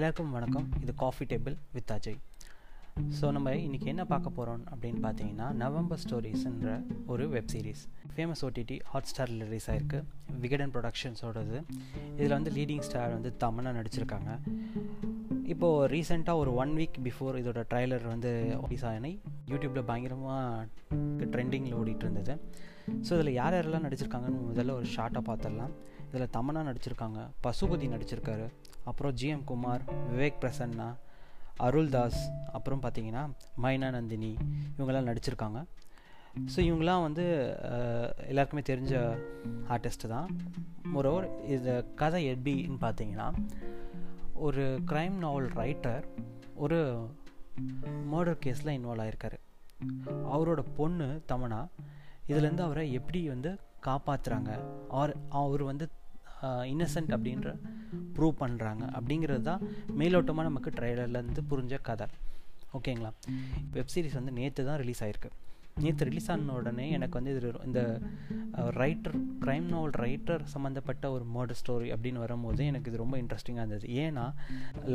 எல்லாருக்கும் வணக்கம். இது coffee table with Ajay so நம்ம இன்றைக்கி என்ன பார்க்க போகிறோம் அப்படின்னு பார்த்தீங்கன்னா நவம்பர் ஸ்டோரிஸ்ன்ற ஒரு வெப் சீரிஸ் ஃபேமஸ் ஓடிடி ஹாட் ஸ்டாரில் ரிலீஸ் ஆயிருக்கு. விகடன் ப்ரொடக்ஷன்ஸோடது இதில் வந்து லீடிங் ஸ்டார் வந்து தமனா நடிச்சிருக்காங்க. இப்போது ரீசெண்டாக ஒரு ஒன் வீக் பிஃபோர் இதோட ட்ரைலர் வந்து ரிலீஸ் ஆகினை யூடியூப்பில் பயங்கரமாக ட்ரெண்டிங்கில் ஓடிட்டு இருந்தது. ஸோ இதில் யார் யாரெல்லாம் நடிச்சிருக்காங்கன்னு முதல்ல ஒரு ஷார்ட்டாக பார்த்துடலாம். இதில் தமனா நடிச்சிருக்காங்க பசுபதி நடிச்சிருக்காரு அப்புறம் ஜிஎம் குமார் விவேக் பிரசன்னா அருள்தாஸ் அப்புறம் பார்த்தீங்கன்னா மைனா நந்தினி இவங்கெல்லாம் நடிச்சிருக்காங்க. ஸோ இவங்களாம் வந்து எல்லாருக்குமே தெரிஞ்ச ஆர்டிஸ்ட்டு தான். மொரோவர் இந்த கதை எப்படின்னு பார்த்தீங்கன்னா ஒரு க்ரைம் நாவல் ரைட்டர் ஒரு மர்டர் கேஸில் இன்வால்வ் ஆகிருக்காரு அவரோட பொண்ணு தமனா இதுலேருந்து அவரை எப்படி வந்து காப்பாற்றுறாங்க அவர் அவர் வந்து இன்னசென்ட் அப்படின்ற ப்ரூவ் பண்ணுறாங்க அப்படிங்கிறது தான் மேலோட்டமாக நமக்கு ட்ரெய்லர்லேருந்து புரிஞ்ச கதை. ஓகேங்களா? வெப் சீரிஸ் வந்து நேற்று தான் ரிலீஸ் ஆகிருக்கு நேற்று ரிலீஸ் ஆன உடனே எனக்கு வந்து இது இந்த ரைட்டர் க்ரைம் நாவல் ரைட்டர் சம்மந்தப்பட்ட ஒரு மர்டர் ஸ்டோரி அப்படின்னு வரும்போது எனக்கு இது ரொம்ப இன்ட்ரெஸ்டிங்காக இருந்தது. ஏன்னா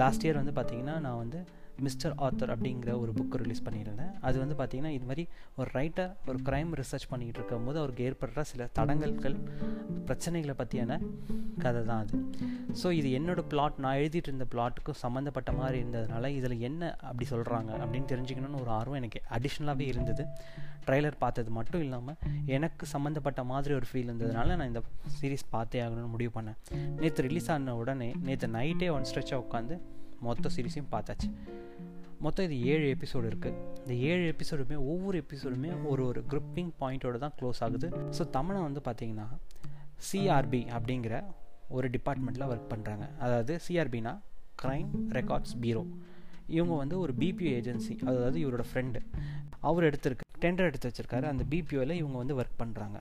லாஸ்ட் இயர் வந்து பார்த்திங்கன்னா நான் வந்து மிஸ்டர் ஆத்தர் அப்படிங்கிற ஒரு புக் ரிலீஸ் பண்ணியிருந்தேன். அது வந்து பார்த்திங்கன்னா இது மாதிரி ஒரு ரைட்டர் ஒரு க்ரைம் ரிசர்ச் பண்ணிகிட்டு இருக்கும் போது அவருக்கு ஏற்படுற சில தடங்கல்கள் பிரச்சனைகளை பற்றியான கதை தான் அது. ஸோ இது என்னோடய பிளாட் நான் எழுதிட்டு இருந்த பிளாட்டுக்கும் சம்மந்தப்பட்ட மாதிரி இருந்ததுனால இதில் என்ன அப்படி சொல்கிறாங்க அப்படின்னு தெரிஞ்சுக்கணும்னு ஒரு ஆர்வம் எனக்கு அடிஷ்னலாகவே இருந்தது. ட்ரைலர் பார்த்தது மட்டும் இல்லாமல் எனக்கு சம்மந்தப்பட்ட மாதிரி ஒரு ஃபீல் இருந்ததுனால நான் இந்த சீரீஸ் பார்த்தே ஆகணும்னு முடிவு பண்ணேன். நேற்று ரிலீஸ் ஆன உடனே நேற்று நைட்டே ஒன் ஸ்ட்ரெச்சாக உட்காந்து மொத்த சீரீஸையும் பார்த்தாச்சு. மொத்தம் இது ஏழு எபிசோடு இருக்குது இந்த ஏழு எபிசோடுமே ஒவ்வொரு எபிசோடுமே ஒரு ஒரு க்ரிப்பிங் பாயிண்ட்டோட தான் க்ளோஸ் ஆகுது. ஸோ தமிழை வந்து பார்த்திங்கன்னா சிஆர்பி அப்படிங்கிற ஒரு டிபார்ட்மெண்ட்டில் ஒர்க் பண்ணுறாங்க அதாவது சிஆர்பினா க்ரைம் ரெக்கார்ட்ஸ் பீரோ இவங்க வந்து ஒரு பிபிஓ ஏஜென்சி அதாவது இவரோட ஃப்ரெண்டு அவர் எடுத்திருக்கு டெண்டர் எடுத்து வச்சுருக்காரு. அந்த பிபிஓவில் இவங்க வந்து ஒர்க் பண்ணுறாங்க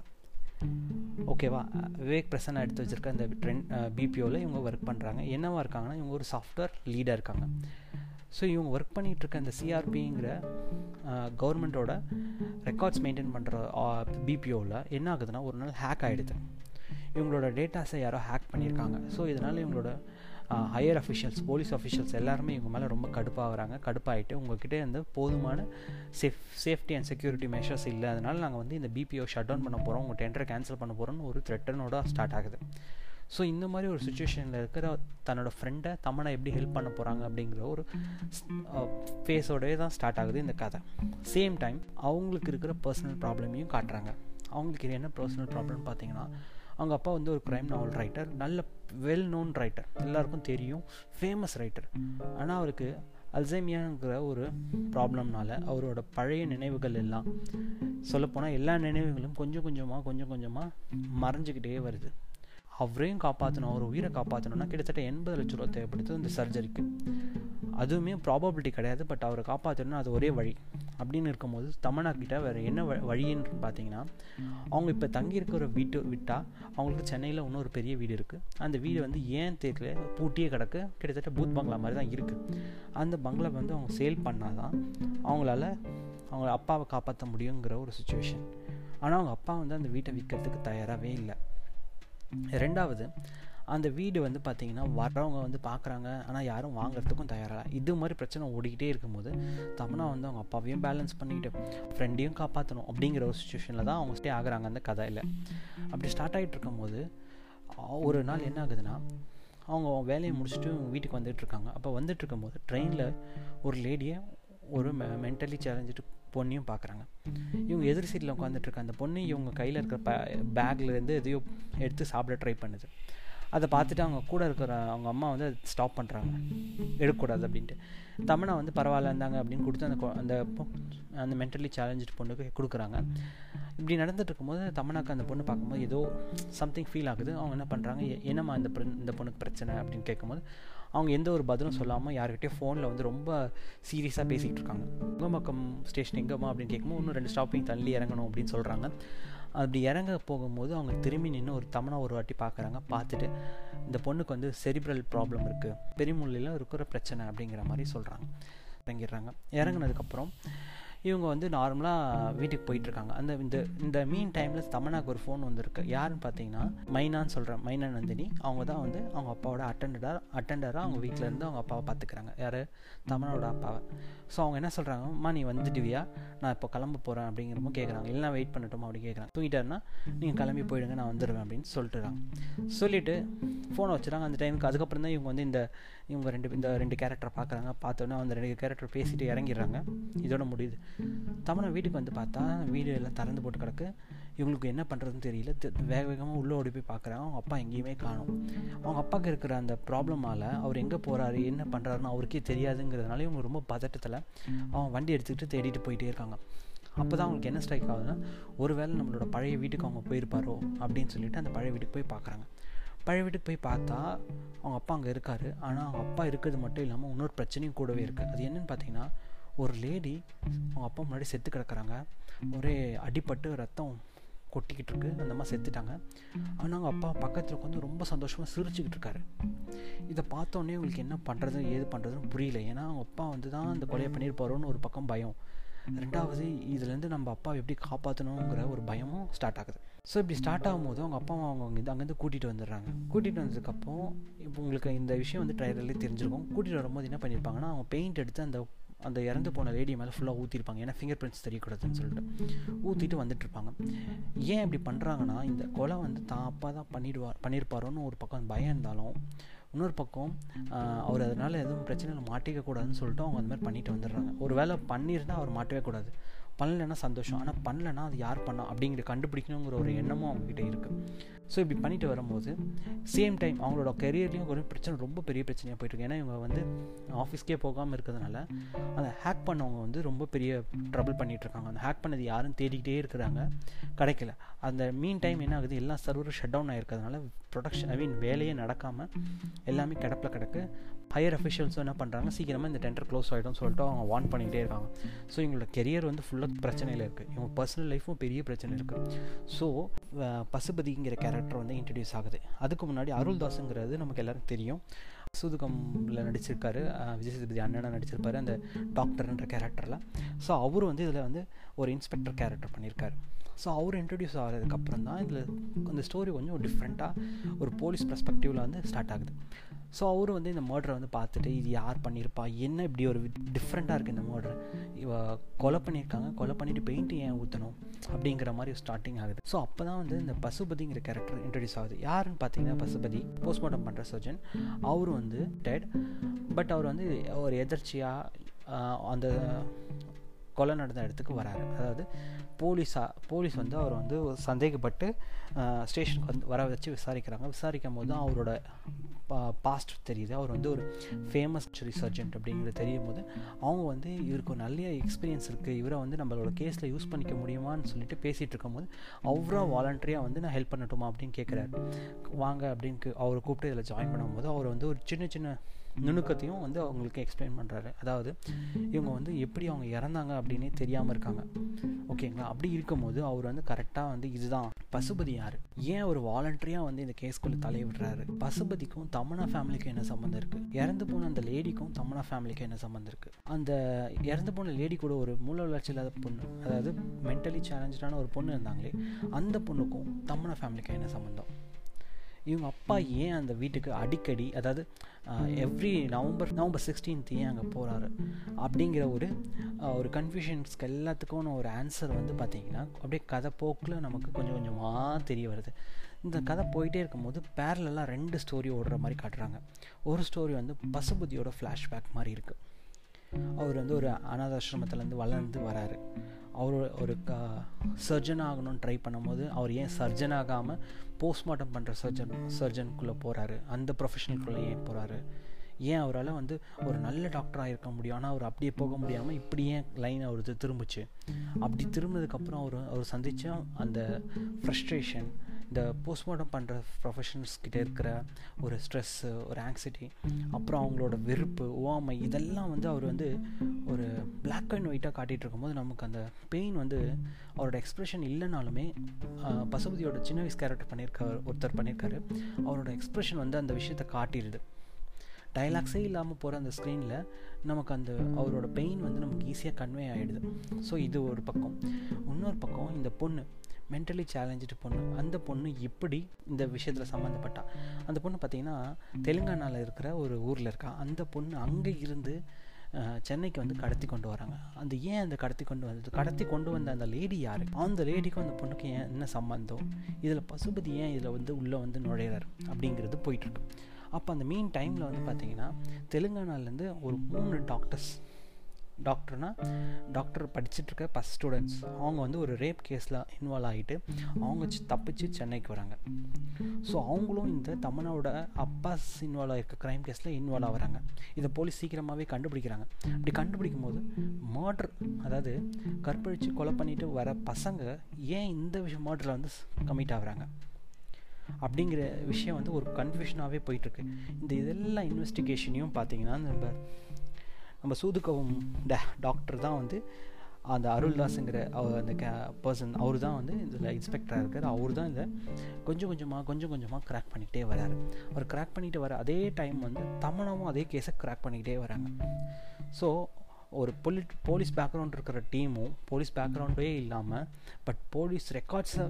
ஓகேவா விவேக் பிரசன்னா எடுத்து வச்சுருக்க இந்த ட்ரெண்ட் பிபிஓவில் இவங்க ஒர்க் பண்ணுறாங்க என்னவாக இருக்காங்கன்னா இவங்க ஒரு சாஃப்ட்வேர் லீடாக இருக்காங்க. ஸோ இவங்க ஒர்க் பண்ணிகிட்டு இருக்க சிஆர்பிங்கிற கவர்மெண்ட்டோட ரெக்கார்ட்ஸ் மெயின்டைன் பண்ணுற பிபிஓவில் என்ன ஆகுதுன்னா ஒரு நாள் ஹேக் ஆகிடுது இவங்களோட டேட்டாஸை யாரோ ஹேக் பண்ணியிருக்காங்க. ஸோ இதனால் இவங்களோட ஹையர் அஃபிஷியல்ஸ் போலீஸ் அஃபிஷியல்ஸ் எல்லாருமே இவங்க மேலே ரொம்ப கடுப்பாகிறாங்க. கடுப்பாகிட்டு உங்ககிட்ட வந்து போதுமான safe safety and security measures இல்லை அதனால் நாங்கள் வந்து இந்த பிபிஓ ஷட் டவுன் பண்ண போகிறோம் உங்கள் டெண்டரை கேன்சல் பண்ண போகிறோம்னு ஒரு த்ரெட்டனோட ஸ்டார்ட் ஆகுது. ஸோ இந்த மாதிரி ஒரு சுச்சுவேஷனில் இருக்கிற தன்னோட ஃப்ரெண்டை தமனை எப்படி ஹெல்ப் பண்ண போகிறாங்க அப்படிங்கிற ஒரு ஃபேஸோடவே தான் ஸ்டார்ட் ஆகுது இந்த கதை. சேம் டைம் அவங்களுக்கு இருக்கிற பர்சனல் ப்ராப்ளமையும் காட்டுறாங்க. அவங்களுக்கு இது என்ன பர்சனல் ப்ராப்ளம்னு பார்த்தீங்கன்னா அவங்க அப்பா வந்து ஒரு க்ரைம் நாவல் ரைட்டர் நல்ல வெல் நோன் ரைட்டர் எல்லாருக்கும் தெரியும். ஃபேமஸ் ரைட்டர் ஆனால் அவருக்கு அல்சைமியாங்கிற ஒரு ப்ராப்ளம்னால அவரோட பழைய நினைவுகள் எல்லாம் சொல்லப்போனால் எல்லா நினைவுகளும் கொஞ்சம் கொஞ்சமாக கொஞ்சம் கொஞ்சமாக மறைஞ்சிக்கிட்டே வருது. அவரையும் காப்பாற்றணும் அவர் உயிரை காப்பாற்றணும்னா கிட்டத்தட்ட எண்பது லட்ச ரூபா தேவைப்படுது இந்த சர்ஜரிக்கு அதுவுமே ப்ராபபிலிட்டி கிடையாது பட் அவரை காப்பாற்றணும்னா அது ஒரே வழி. அப்படின்னு இருக்கும்போது தமனா கிட்ட வேறு என்ன வழின்னு பார்த்தீங்கன்னா அவங்க இப்போ தங்கியிருக்கிற வீட்டு விட்டால் அவங்களுக்கு சென்னையில் இன்னொரு பெரிய வீடு இருக்குது அந்த வீடு வந்து ஏன் தெரியல பூட்டியே கிடக்கு. கிட்டத்தட்ட பூத் பங்களா மாதிரி தான் இருக்குது அந்த பங்களா வந்து அவங்க சேல் பண்ணால் தான் அவங்களால அவங்க அப்பாவை காப்பாற்ற முடியுங்கிற ஒரு சுச்சுவேஷன் ஆனால் அவங்க அப்பா வந்து அந்த வீட்டை விற்கிறதுக்கு தயாராகவே இல்லை. ரெண்டாவது அந்த வீடு வந்து பார்த்திங்கன்னா வரவங்க வந்து பார்க்குறாங்க ஆனால் யாரும் வாங்குறதுக்கும் தயாராக இது மாதிரி பிரச்சனை ஓடிக்கிட்டே இருக்கும்போது தமனா வந்து அவங்க அப்பாவையும் பேலன்ஸ் பண்ணிக்கிட்டு ஃப்ரெண்டையும் காப்பாற்றணும் அப்படிங்கிற ஒரு சுச்சுவேஷனில் தான் அவங்க ஸ்டே ஆகுறாங்க அந்த கதையில். அப்படி ஸ்டார்ட் ஆகிட்டு இருக்கும்போது ஒரு நாள் என்ன ஆகுதுன்னா அவங்க வேலையை முடிச்சுட்டு வீட்டுக்கு வந்துட்டுருக்காங்க அப்போ வந்துட்டு இருக்கும்போது ட்ரெயினில் ஒரு லேடியை ஒரு மென்டலி சேலஞ்சிட்டு பொண்ணையும் பார்க்குறாங்க இவங்க எதிர் சீட்டில் உட்காந்துட்டு இருக்க அந்த பொண்ணு இவங்க கையில் இருக்கிற பே பேக்லேருந்து எதையோ எடுத்து சாப்பிட ட்ரை பண்ணுது. அதை பார்த்துட்டு அவங்க கூட இருக்கிற அவங்க அம்மா வந்து அதை ஸ்டாப் பண்ணுறாங்க எடுக்கக்கூடாது அப்படின்ட்டு. தமனா வந்து பரவாயில்ல இருந்தாங்க அப்படின்னு கொடுத்து அந்த அந்த அந்த மென்டலி சேலஞ்சு பொண்ணுக்கு கொடுக்குறாங்க. இப்படி நடந்துட்டு இருக்கும்போது தமனாக்கு அந்த பொண்ணு பார்க்கும்போது ஏதோ சம்திங் ஃபீல் ஆகுது. அவங்க என்ன பண்ணுறாங்க என்னம்மா இந்த இந்த பொண்ணுக்கு பிரச்சனை அப்படின்னு கேட்கும்போது அவங்க எந்த ஒரு பதிலும் சொல்லாமல் யார்கிட்டயும் ஃபோனில் வந்து ரொம்ப சீரியஸாக பேசிகிட்டு இருக்காங்க. உங்கம்பக்கம் ஸ்டேஷன் எங்கேம்மா அப்படின்னு கேட்கும்போது இன்னும் ரெண்டு ஸ்டாப்பிங் தள்ளி இறங்கணும் அப்படின்னு சொல்கிறாங்க அப்படி இறங்க போகும்போது அவங்க திரும்பி நின்று ஒரு தமனா ஒரு வாட்டி பார்க்குறாங்க பார்த்துட்டு இந்த பொண்ணுக்கு வந்து செரிப்ரல் ப்ராப்ளம் இருக்குது பெருமுள்ளில் இருக்கிற பிரச்சனை அப்படிங்கிற மாதிரி சொல்கிறாங்க இறங்கிடுறாங்க இறங்கினதுக்கப்புறம் இவங்க வந்து நார்மலாக வீட்டுக்கு போயிட்டுருக்காங்க. அந்த இந்த இந்த மீன் டைமில் தமனாக்கு ஒரு ஃபோன் வந்திருக்கு. யாருன்னு பார்த்தீங்கன்னா மைனான்னு சொல்கிறேன் மைனா நந்தினி. அவங்க தான் வந்து அவங்க அப்பாவோட அட்டண்டடாக அட்டண்டராக அவங்க வீட்டில் இருந்து அவங்க அப்பாவை பார்த்துக்கிறாங்க. யார்? தமனோட அப்பாவை. ஸோ அவங்க என்ன சொல்கிறாங்க அம்மா நீ வந்துடுவியா? நான் இப்போ கிளம்ப போகிறேன் அப்படிங்கிறப்போ கேட்குறாங்க இல்லைனா வெயிட் பண்ணட்டுமா? அப்படி கேட்குறாங்க தூங்கிட்டாருன்னா நீங்கள் கிளம்பி போயிடுங்க நான் வந்துடுவேன் அப்படின்னு சொல்லிட்டுறாங்க சொல்லிவிட்டு ஃபோனை வச்சுறாங்க அந்த டைமுக்கு அதுக்கப்புறம் தான் இவங்க வந்து இந்த இவங்க ரெண்டு இந்த ரெண்டு கேரக்டரை பார்க்குறாங்க பார்த்தோன்னே அந்த ரெண்டு கேரக்டர் பேசிட்டு இறங்கிடுறாங்க. இதோட முடியுது. தமிழை வீட்டுக்கு வந்து பார்த்தா வீடு எல்லாம் திறந்து போட்டு கிடக்கு. இவங்களுக்கு என்ன பண்ணுறதுன்னு தெரியல. வேக வேகமாக உள்ளே ஓடி போய் பார்க்குறாங்க அவங்க அப்பா எங்கேயுமே காணும். அவங்க அப்பாவுக்கு இருக்கிற அந்த ப்ராப்ளமால் அவர் எங்கே போகிறாரு என்ன பண்ணுறாருன்னு அவருக்கே தெரியாதுங்கிறதுனால இவங்க ரொம்ப பதட்டத்தில் அவங்க வண்டி எடுத்துக்கிட்டு தேடிட்டு போயிட்டே இருக்காங்க. அப்போ தான் அவங்களுக்கு என்ன ஸ்ட்ரைக் ஆகுதுன்னா ஒருவேளை நம்மளோட பழைய வீட்டுக்கு அவங்க போயிருப்பாரோ அப்படின்னு சொல்லிட்டு அந்த பழைய வீட்டுக்கு போய் பார்க்குறாங்க பழைய வீட்டுக்கு போய் பார்த்தா அவங்க அப்பா அங்கே இருக்கார். ஆனால் அவங்க அப்பா இருக்கிறது மட்டும் இல்லாமல் இன்னொரு பிரச்சனையும் கூடவே இருக்குது அது என்னென்னு பார்த்தீங்கன்னா ஒரு லேடி அவங்க அப்பா முன்னாடி செத்து கிடக்குறாங்க. ஒரே அடிப்பட்டு ரத்தம் கொட்டிக்கிட்டு இருக்கு அந்த மாதிரி செத்துட்டாங்க. ஆனால் அவங்க அப்பா பக்கத்தில் உட்காந்து ரொம்ப சந்தோஷமாக சிரிச்சுக்கிட்டு இருக்காரு. இதை பார்த்தோன்னே உங்களுக்கு என்ன பண்ணுறது ஏது பண்ணுறதுன்னு புரியல. ஏன்னா அவங்க அப்பா வந்து தான் அந்த கொலையை பண்ணியிருப்பாரோன்னு ஒரு பக்கம் பயம். ரெண்டாவது இதுலேருந்து நம்ம அப்பாவை எப்படி காப்பாற்றணுங்கிற ஒரு பயமும் ஸ்டார்ட் ஆகுது. ஸோ இப்படி ஸ்டார்ட் ஆகும்போது அவங்க அப்பா அம்மா அவங்க இது அங்கேருந்து கூட்டிகிட்டு வந்துடுறாங்க. கூட்டிகிட்டு வந்ததுக்கப்புறம் இப்போ உங்களுக்கு இந்த விஷயம் வந்து ட்ரைலர்லேயே தெரிஞ்சிருக்கும். கூட்டிகிட்டு வரும்போது என்ன பண்ணியிருப்பாங்கன்னா அவங்க பெயிண்ட் எடுத்து அந்த அந்த இறந்து போன லேடி மேலே ஃபுல்லாக ஊற்றிருப்பாங்க ஏன்னா ஃபிங்கர் பிரிண்ட்ஸ் தெரியக்கூடாதுன்னு சொல்லிட்டு. ஊற்றிட்டு வந்துட்டுருப்பாங்க. ஏன் இப்படி பண்ணுறாங்கன்னா இந்த கொலை வந்து தான் அப்பா தான் பண்ணிடுவார் பண்ணியிருப்பாரோன்னு ஒரு பக்கம் பயம் இருந்தாலும் இன்னொரு பக்கம் அவர் அதனால் எதுவும் பிரச்சனையில் மாட்டிக்க கூடாதுன்னு சொல்லிட்டு அவங்க அந்த மாதிரி பண்ணிட்டு வந்துடுறாங்க. ஒரு வேளை பண்ணியிருந்தால் அவர் மாட்டவே கூடாது. பண்ணலைன்னா சந்தோஷம். ஆனால் பண்ணலைன்னா அது யார் பண்ணா அப்படிங்கிற கண்டுபிடிக்கணுங்கிற ஒரு எண்ணமும் அவங்ககிட்ட இருக்குது ஸோ இப்படி பண்ணிட்டு வரும்போது சேம் டைம் அவங்களோட கெரியர்லேயும் ஒரு பிரச்சனை ரொம்ப பெரிய பிரச்சனையாக போயிட்டுருக்கு ஏன்னா இவங்க வந்து ஆஃபீஸ்க்கே போகாமல் இருக்கிறதுனால அந்த ஹேக் பண்ணவங்க வந்து ரொம்ப பெரிய ட்ரபிள் பண்ணிகிட்ருக்காங்க அந்த ஹேக் பண்ணது யாரும் தேடிக்கிட்டே இருக்கிறாங்க. கிடைக்கல. அந்த மீன் டைம் என்ன ஆகுது? எல்லா சர்வரும் ஷட் டவுன் ஆகிருக்கிறதுனால ப்ரொடக்ஷன் ஐ மீன் வேலையே நடக்காமல் எல்லாமே கிடப்பில் கிடக்கு. ஹையர் அஃபிஷியல்ஸும் என்ன பண்ணுறாங்க சீக்கிரமாக இந்த டெண்டர் க்ளோஸ் ஆகிடும்னு சொல்லிட்டு அவங்க வான் பண்ணிகிட்டே இருக்காங்க. ஸோ இவங்களோட கெரியர் வந்து ஃபுல்லாக பிரச்சனையில் இருக்குது இவங்க பர்சனல் லைஃப்பும் பெரிய பிரச்சனை இருக்குது ஸோ பசுபதிங்கிற கேரக்டர் வந்து இன்ட்ரடியூஸ் ஆகுது. அதுக்கு முன்னாடி அருள்தாஸுங்கிறது நமக்கு எல்லாருக்கும் தெரியும். சூதுகமில் நடிச்சிருக்காரு விஜய் சேதுபதி அண்ணனாக நடிச்சிருப்பாரு அந்த டாக்டர்ன்ற கேரக்டரில் ஸோ அவர் வந்து இதில் வந்து ஒரு இன்ஸ்பெக்டர் கேரக்டர் பண்ணியிருக்காரு ஸோ அவர் இன்ட்ரடியூஸ் ஆகிறதுக்கப்புறம் தான் இதில் அந்த ஸ்டோரி கொஞ்சம் டிஃப்ரெண்ட்டாக ஒரு போலீஸ் பர்ஸ்பெக்டிவில் வந்து ஸ்டார்ட் ஆகுது. ஸோ அவர் வந்து இந்த மர்டரை வந்து பார்த்துட்டு இது யார் பண்ணியிருப்பா என்ன இப்படி ஒரு டிஃப்ரெண்ட்டாக இருக்குது இந்த மர்டர் இவ கொலை பண்ணியிருக்காங்க. கொலை பண்ணிவிட்டு பெயிண்ட் ஏன் ஊற்றணும் அப்படிங்கிற மாதிரி ஸ்டார்டிங் ஆகுது. ஸோ அப்போ தான் வந்து இந்த பசுபதிங்கிற கேரக்டர் இன்ட்ரடியூஸ் ஆகுது. யாருன்னு பார்த்தீங்கன்னா பசுபதி போஸ்ட்மார்ட்டம் பண்ணுற சர்ஜன் அவர் வந்து டெட் பட் அவர் வந்து ஒரு எதர்ச்சியாக அந்த கொலை நடந்த இடத்துக்கு வராரு. அதாவது போலீஸாக போலீஸ் வந்து அவர் வந்து சந்தேகப்பட்டு ஸ்டேஷனுக்கு வந்து வர வச்சு விசாரிக்கிறாங்க. விசாரிக்கும் போது தான் அவரோட பாஸ்ட் தெரியுது. அவர் வந்து ஒரு ஃபேமஸ் ரிசர்ஜென்ட் அப்படிங்கிறது தெரியும் போது அவங்க வந்து இவருக்கு ஒரு நல்ல எக்ஸ்பீரியன்ஸ் இருக்குது இவரை வந்து நம்மளோட கேஸில் யூஸ் பண்ணிக்க முடியுமான்னு சொல்லிட்டு பேசிகிட்டு இருக்கும்போது அவராக வாலண்டரியாக வந்து நான் ஹெல்ப் பண்ணட்டுமா அப்படின்னு கேட்குறாரு வாங்க அப்படின்னு அவர் கூப்பிட்டு இதில் ஜாயின் பண்ணும்போது அவர் வந்து ஒரு சின்ன சின்ன நுணுக்கத்தையும் வந்து அவங்களுக்கு எக்ஸ்பிளைன் பண்ணுறாரு அதாவது இவங்க வந்து எப்படி அவங்க இறந்தாங்க அப்படின்னே தெரியாமல் இருக்காங்க. ஓகேங்களா அப்படி இருக்கும்போது அவர் வந்து கரெக்டாக வந்து இதுதான். பசுபதி யார்? ஏன் ஒரு வாலண்டரியாக வந்து இந்த கேஸ்குள்ளே தலையிடுறாரு பசுபதிக்கும் தமனா ஃபேமிலிக்கும் என்ன சம்மந்தம் இருக்குது இறந்து போன அந்த லேடிக்கும் தமனா ஃபேமிலிக்கும் என்ன சம்மந்தம் இருக்குது அந்த இறந்து போன லேடி கூட ஒரு மூல வளர்ச்சி இல்லாத பொண்ணு அதாவது மென்டலி சேலஞ்சான ஒரு பொண்ணு இருந்தாங்களே அந்த பொண்ணுக்கும் தமனா ஃபேமிலிக்கும் என்ன சம்மந்தம் இவங்க அப்பா ஏன் அந்த வீட்டுக்கு அடிக்கடி அதாவது எவ்ரி நவம்பர் நவம்பர் சிக்ஸ்டீன்த் ஏன் அங்கே போகிறாரு அப்படிங்கிற ஒரு ஒரு கன்ஃபியூஷன்ஸ்க்கு எல்லாத்துக்கும் ஒரு ஆன்சர் வந்து பார்த்திங்கன்னா அப்படியே கதை போக்கில் நமக்கு கொஞ்சம் கொஞ்சமாக தெரிய வருது. இந்த கதை போயிட்டே இருக்கும்போது பேரலெல்லாம் ரெண்டு ஸ்டோரி ஓடுற மாதிரி காட்டுறாங்க. ஒரு ஸ்டோரி வந்து பசுபதியோட ஃப்ளாஷ்பேக் மாதிரி இருக்குது அவர் வந்து ஒரு அனாதாசிரமத்துலேருந்து வளர்ந்து வராரு. அவர் ஒரு க சர்ஜன் ஆகணும்னு ட்ரை பண்ணும்போது அவர் ஏன் சர்ஜன் ஆகாமல் போஸ்ட்மார்ட்டம் பண்ணுற சர்ஜன் சர்ஜனுக்குள்ளே போகிறாரு அந்த ப்ரொஃபஷனல்குள்ளே ஏன் போகிறாரு ஏன் அவரால் வந்து ஒரு நல்ல டாக்டராக இருக்க முடியும்? ஆனால் அவர் அப்படியே போக முடியாமல் இப்படி ஏன் லைன் அவருக்கு திரும்பிச்சு? அப்படி திரும்பினதுக்கப்புறம் அவர் அவர் சந்தித்த அந்த ஃப்ரஸ்ட்ரேஷன் இந்த போஸ்ட்மார்ட்டம் பண்ணுற ப்ரொஃபஷன்ஸ் கிட்டே இருக்கிற ஒரு ஸ்ட்ரெஸ்ஸு ஒரு ஆங்ஸைட்டி அப்புறம் அவங்களோட வெறுப்பு ஓமை இதெல்லாம் வந்து அவர் வந்து ஒரு பிளாக் அண்ட் ஒயிட்டாக காட்டிகிட்டு இருக்கும்போது நமக்கு அந்த பெயின் வந்து அவரோட எக்ஸ்ப்ரெஷன் இல்லைனாலுமே பசுபதியோட சின்ன வயசு கேரக்டர் பண்ணியிருக்கார் ஒருத்தர் பண்ணியிருக்காரு அவரோட எக்ஸ்ப்ரெஷன் வந்து அந்த விஷயத்தை காட்டிடுது டைலாக்ஸே இல்லாமல் போகிற அந்த ஸ்க்ரீனில் நமக்கு அந்த அவரோட பெயின் வந்து நமக்கு ஈஸியாக கன்வே ஆகிடுது ஸோ இது ஒரு பக்கம். இன்னொரு பக்கம் இந்த பொண்ணு மென்டலி சேலஞ்சு பொண்ணு. அந்த பொண்ணு எப்படி இந்த விஷயத்தில் சம்மந்தப்பட்டா அந்த பொண்ணு பார்த்திங்கன்னா தெலுங்கானாவில் இருக்கிற ஒரு ஊரில் இருக்கா. அந்த பொண்ணு அங்கே இருந்து சென்னைக்கு வந்து கடத்தி கொண்டு வராங்க. அந்த ஏன் அந்த கடத்தி கொண்டு வந்தது? கடத்தி கொண்டு வந்த அந்த லேடி யார்? அந்த லேடிக்கும் அந்த பொண்ணுக்கு ஏன் என்ன சம்மந்தம் இதில் பசுபதி ஏன் இதில் வந்து உள்ளே வந்து நுழையிறாரு? அப்படிங்கிறது போயிட்டுருக்கு அப்போ அந்த மீன் டைமில் வந்து பார்த்திங்கன்னா தெலுங்கானாலேருந்து ஒரு மூணு டாக்டர்ஸ் டாக்டர்னால் டாக்டர் படிச்சுட்ருக்க ஃபஸ்ட் ஸ்டூடெண்ட்ஸ் அவங்க வந்து ஒரு ரேப் கேஸில் இன்வால்வ் ஆகிட்டு அவங்க தப்பிச்சு சென்னைக்கு வராங்க. ஸோ அவங்களும் இந்த தமிழோட அப்பாஸ் இன்வால்வ் ஆகிருக்க க்ரைம் கேஸில் இன்வால்வ் ஆகிறாங்க. இதை போலீஸ் சீக்கிரமாகவே கண்டுபிடிக்கிறாங்க. அப்படி கண்டுபிடிக்கும் போது மர்டர் அதாவது கற்பழித்து கொலை பண்ணிட்டு வர பசங்க ஏன் இந்த விஷயம் மர்டரில் வந்து கமிட் ஆகுறாங்க? அப்படிங்கிற விஷயம் வந்து ஒரு கன்ஃபியூஷனாகவே போயிட்டுருக்கு இந்த இதெல்லாம் இன்வெஸ்டிகேஷனையும் பார்த்தீங்கன்னா நம்ம நம்ம சூதுக்கவும் டே டாக்டர் தான் வந்து அந்த அருள்தாஸுங்கிற அந்த கே பர்சன் அவர் தான் வந்து இதில் இன்ஸ்பெக்டராக இருக்கார். அவர் தான் இதை கொஞ்சம் கொஞ்சமாக கொஞ்சம் கொஞ்சமாக க்ராக் பண்ணிக்கிட்டே வராரு. அவர் க்ராக் பண்ணிகிட்டு வர அதே டைம் வந்து தமிழமும் அதே கேஸை க்ராக் பண்ணிக்கிட்டே வராங்க. ஸோ ஒரு பொலி போலீஸ் பேக்ரவுண்ட் இருக்கிற டீமும் போலீஸ் பேக்ரவுண்டே இல்லாமல் பட் போலீஸ் ரெக்கார்ட்ஸை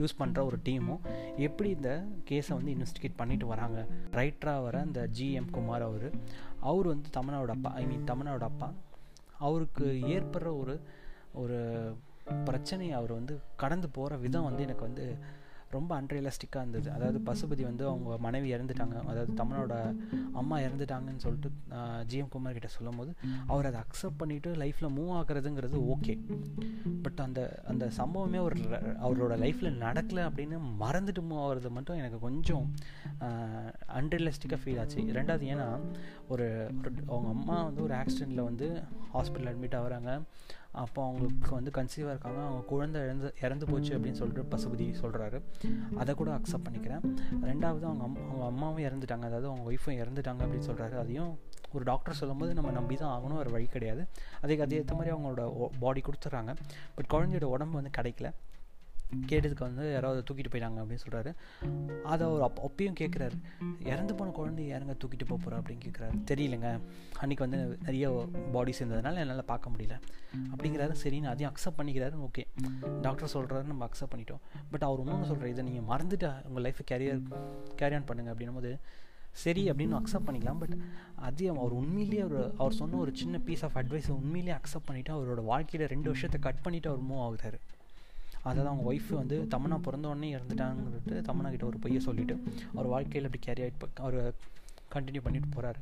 யூஸ் பண்ணுற ஒரு டீமும் எப்படி இந்த கேஸை வந்து இன்வெஸ்டிகேட் பண்ணிட்டு வராங்க? ரைட்டராக வர இந்த ஜிஎம் குமார் அவர் அவர் வந்து தமிழ்நாடு அப்பா ஐ மீன் தமிழ்நாடு அப்பா. அவருக்கு ஏற்படுற ஒரு ஒரு பிரச்சனையை அவர் வந்து கடந்து போகிற விதம் வந்து எனக்கு வந்து ரொம்ப அன்ரியலிஸ்டிக்காக இருந்தது. அதாவது பசுபதி வந்து அவங்க மனைவி இறந்துட்டாங்க. அதாவது தமிழோட அம்மா இறந்துட்டாங்கன்னு சொல்லிட்டு ஜிஎம் குமார் கிட்ட சொல்லும் போது அவர் அதை அக்செப்ட் பண்ணிவிட்டு லைஃப்பில் மூவ் ஆகுறதுங்கிறது ஓகே பட் அந்த அந்த சம்பவமே ஒரு அவரோட லைஃப்பில் நடக்கலை அப்படின்னு மறந்துட்டு மூவ் ஆகிறது மட்டும் எனக்கு கொஞ்சம் அன்ரியலிஸ்டிக்காக ஃபீல் ஆச்சு. ரெண்டாவது ஏன்னா ஒரு அவங்க அம்மா வந்து ஒரு ஆக்சிடெண்ட்டில் வந்து ஹாஸ்பிட்டல் அட்மிட் ஆகிறாங்க. அப்போ அவங்களுக்கு வந்து கன்சீவாக இருக்காங்க. அவங்க குழந்தை இறந்து இறந்து போச்சு அப்படின்னு சொல்லிட்டு பசுபதி சொல்கிறாரு அதை கூட அக்செப்ட் பண்ணிக்கிறேன். ரெண்டாவது அவங்க அம் அவங்க அம்மாவும் இறந்துட்டாங்க. அதாவது அவங்க ஒய்ஃபும் இறந்துட்டாங்க அப்படின்னு சொல்கிறாரு அதையும் ஒரு டாக்டர் சொல்லும்போது நம்ம நம்பி தான் ஆகணும். ஒரு வழி கிடையாது. அதுக்கு அதே ஏற்ற மாதிரி அவங்களோட பாடி கொடுத்துட்றாங்க. பட் குழந்தையோட உடம்பு வந்து கிடைக்கல. கேட்டதுக்கு வந்து யாராவது தூக்கிட்டு போயிட்டாங்க அப்படின்னு சொல்கிறாரு அதை அவர் அப் அப்பயும் கேட்குறாரு இறந்து போன குழந்தை யாருங்க தூக்கிட்டு போக போகிறா அப்படின்னு கேட்குறாரு தெரியலங்க. அன்றைக்கி வந்து நிறைய பாடிஸ் இருந்ததுனால என்னால் பார்க்க முடியல. அப்படிங்கிறாரு. சரின்னு அதையும் அக்செப்ட் பண்ணிக்கிறாரு. ஓகே டாக்டர் சொல்கிறாரு நம்ம அக்செப்ட் பண்ணிட்டோம். பட் அவர் இன்னொன்று சொல்கிறார் இதை நீங்கள் மறந்துட்டு உங்கள் லைஃப்பை கேரியர் கேரி ஆன் பண்ணுங்க அப்படின்னும் போது சரி அப்படின்னு அக்செப்ட் பண்ணிக்கலாம். பட் அது அவர் உண்மையிலேயே அவர் அவர் சொன்ன ஒரு சின்ன பீஸ் ஆஃப் அட்வைஸை உண்மையிலேயே அக்செப்ட் பண்ணிவிட்டு அவரோட வாழ்க்கையில் ரெண்டு வருஷத்தை கட் பண்ணிவிட்டு அவர் மூவ் ஆகுறாரு. அதாவது அவங்க ஒய்ஃபு வந்து தமனா பிறந்தோடனே உடனே தமனா கிட்ட ஒரு பொய்யை சொல்லிவிட்டு அவர் வாழ்க்கையில் அப்படி கேரி ஆகிட்டு அவர் கண்டினியூ பண்ணிட்டு போகிறாரு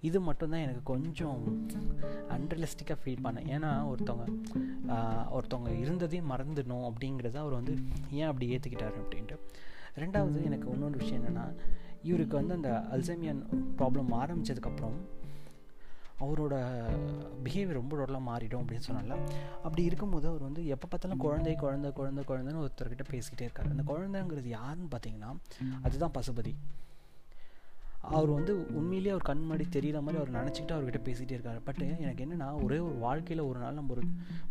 இது மட்டும்தான் எனக்கு கொஞ்சம் அன்ரியலிஸ்டிக்காக ஃபீல் பண்ணேன். ஏன்னா ஒருத்தவங்க ஒருத்தவங்க இருந்ததையும் மறந்துடணும் அப்படிங்கிறத அவர் வந்து ஏன் அப்படி ஏற்றுக்கிட்டாரு அப்படின்ட்டு. ரெண்டாவது எனக்கு இன்னொரு விஷயம் என்னென்னா இவருக்கு வந்து அந்த அல்சைமியன் ப்ராப்ளம் ஆரம்பித்ததுக்கப்புறம் அவரோட பிஹேவியர் ரொம்ப டோட்டலாக மாறிடும் அப்படின்னு சொன்னால அப்படி இருக்கும்போது அவர் வந்து எப்போ பார்த்தாலும் குழந்தை குழந்தை குழந்தை குழந்தைன்னு ஒருத்தர்கிட்ட பேசிக்கிட்டே இருக்கார். அந்த குழந்தைங்கிறது யாருன்னு பார்த்தீங்கன்னா அதுதான் பசுபதி. அவர் வந்து உண்மையிலேயே அவர் கண் மாடி தெரியாத மாதிரி அவர் நினச்சிக்கிட்டு அவர்கிட்ட பேசிகிட்டே இருக்காரு. பட் எனக்கு என்னென்னா ஒரே ஒரு வாழ்க்கையில் ஒரு நாள் நம்ம ஒரு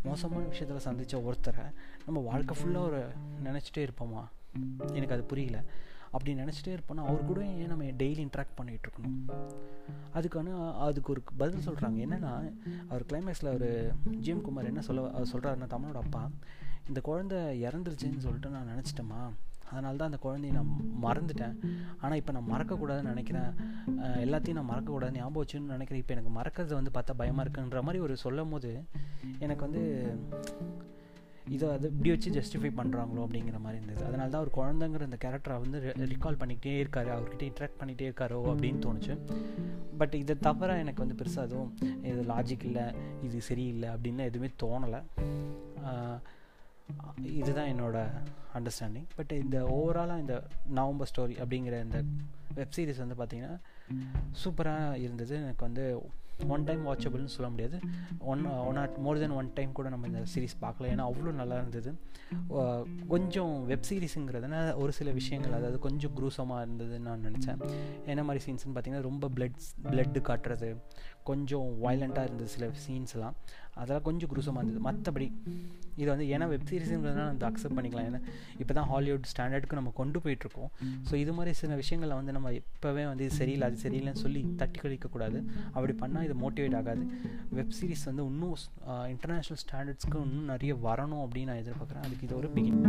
மோசமான விஷயத்தில் சந்தித்த ஒருத்தரை நம்ம வாழ்க்கை ஃபுல்லாக ஒரு நினச்சிட்டே இருப்போமா? எனக்கு அது புரியல. அப்படி நினச்சிட்டே இருப்போம்னா அவர் கூட ஏன் நம்ம டெய்லி இன்ட்ராக்ட் பண்ணிகிட்ருக்கணும் அதுக்கான அதுக்கு ஒரு பதில் சொல்கிறாங்க என்னென்னா அவர் கிளைமேக்ஸில் அவர் ஜிஎம் குமார் என்ன சொல்ல சொல்கிறாருன்னா தமிழோட அப்பா இந்த குழந்தை இறந்துருச்சுன்னு சொல்லிட்டு நான் நினச்சிட்டேம்மா. அதனால தான் அந்த குழந்தைய நான் மறந்துட்டேன். ஆனால் இப்போ நான் மறக்கக்கூடாதுன்னு நினைக்கிறேன். எல்லாத்தையும் நான் மறக்கக்கூடாது. ஞாபகம் வச்சுன்னு நினைக்கிறேன். இப்போ எனக்கு மறக்கிறது வந்து பார்த்தா பயமாக இருக்குன்ற மாதிரி ஒரு சொல்லும் போது எனக்கு வந்து இதை அது இப்படி வச்சு ஜஸ்டிஃபை பண்ணுறாங்களோ அப்படிங்கிற மாதிரி இருந்தது அதனால தான் அவர் குழந்தைங்கிற அந்த கேரக்டரை வந்து ரிகால் பண்ணிக்கிட்டே இருக்காரு. அவர்கிட்ட இன்ட்ராக்ட் பண்ணிகிட்டே இருக்காரோ அப்படின்னு தோணுச்சு. பட் இதை தவிர எனக்கு வந்து பெருசாக எதுவும் இது லாஜிக் இல்லை இது சரியில்லை அப்படின்னு எதுவுமே தோணலை. இதுதான் என்னோடய அண்டர்ஸ்டாண்டிங் பட் இந்த ஓவராலாக இந்த நவம்பர் ஸ்டோரி அப்படிங்கிற இந்த வெப்சீரிஸ் வந்து பார்த்திங்கன்னா சூப்பராக இருந்தது. எனக்கு வந்து ஒன் டைம் வாட்சபிள்னு சொல்ல முடியாது. One one add more then one time கூட நம்ம இந்த சீரிஸ் பார்க்கல. ஏன்னா அவ்வளோ நல்லா இருந்தது. கொஞ்சம் வெப் சீரிஸுங்கிறதுனால ஒரு சில விஷயங்கள் அதாவது கொஞ்சம் குரூசமாக இருந்ததுன்னு நான் நினச்சேன். என்ன மாதிரி சீன்ஸ்னு பார்த்தீங்கன்னா ரொம்ப பிளட் பிளட்டு காட்டுறது கொஞ்சம் வயலண்ட்டாக இருந்தது சில சீன்ஸ்லாம் அதெல்லாம் கொஞ்சம் குரூசமாக இருந்தது. மற்றபடி இது வந்து ஏன்னா வெப் சீரிஸுங்கிறதுனால நம்ம அக்செப்ட் பண்ணிக்கலாம். ஏன்னா இப்போ தான் ஹாலிவுட் ஸ்டாண்டர்டுக்கு நம்ம கொண்டு போயிட்டுருக்கோம். ஸோ இது மாதிரி சில விஷயங்களை வந்து நம்ம இப்போவே வந்து இது சரியில்லை அது சரியில்லைன்னு சொல்லி தட்டி கழிக்கக்கூடாது அப்படி பண்ணால் இது மோட்டிவேட் ஆகாது. வெப் சீரிஸ் வந்து இன்னும் இன்டர்நேஷ்னல் ஸ்டாண்டர்ட்ஸ்க்கு இன்னும் நிறைய வரணும் அப்படின்னு நான் எதிர்பார்க்குறேன். அதுக்கு இது ஒரு பிகின்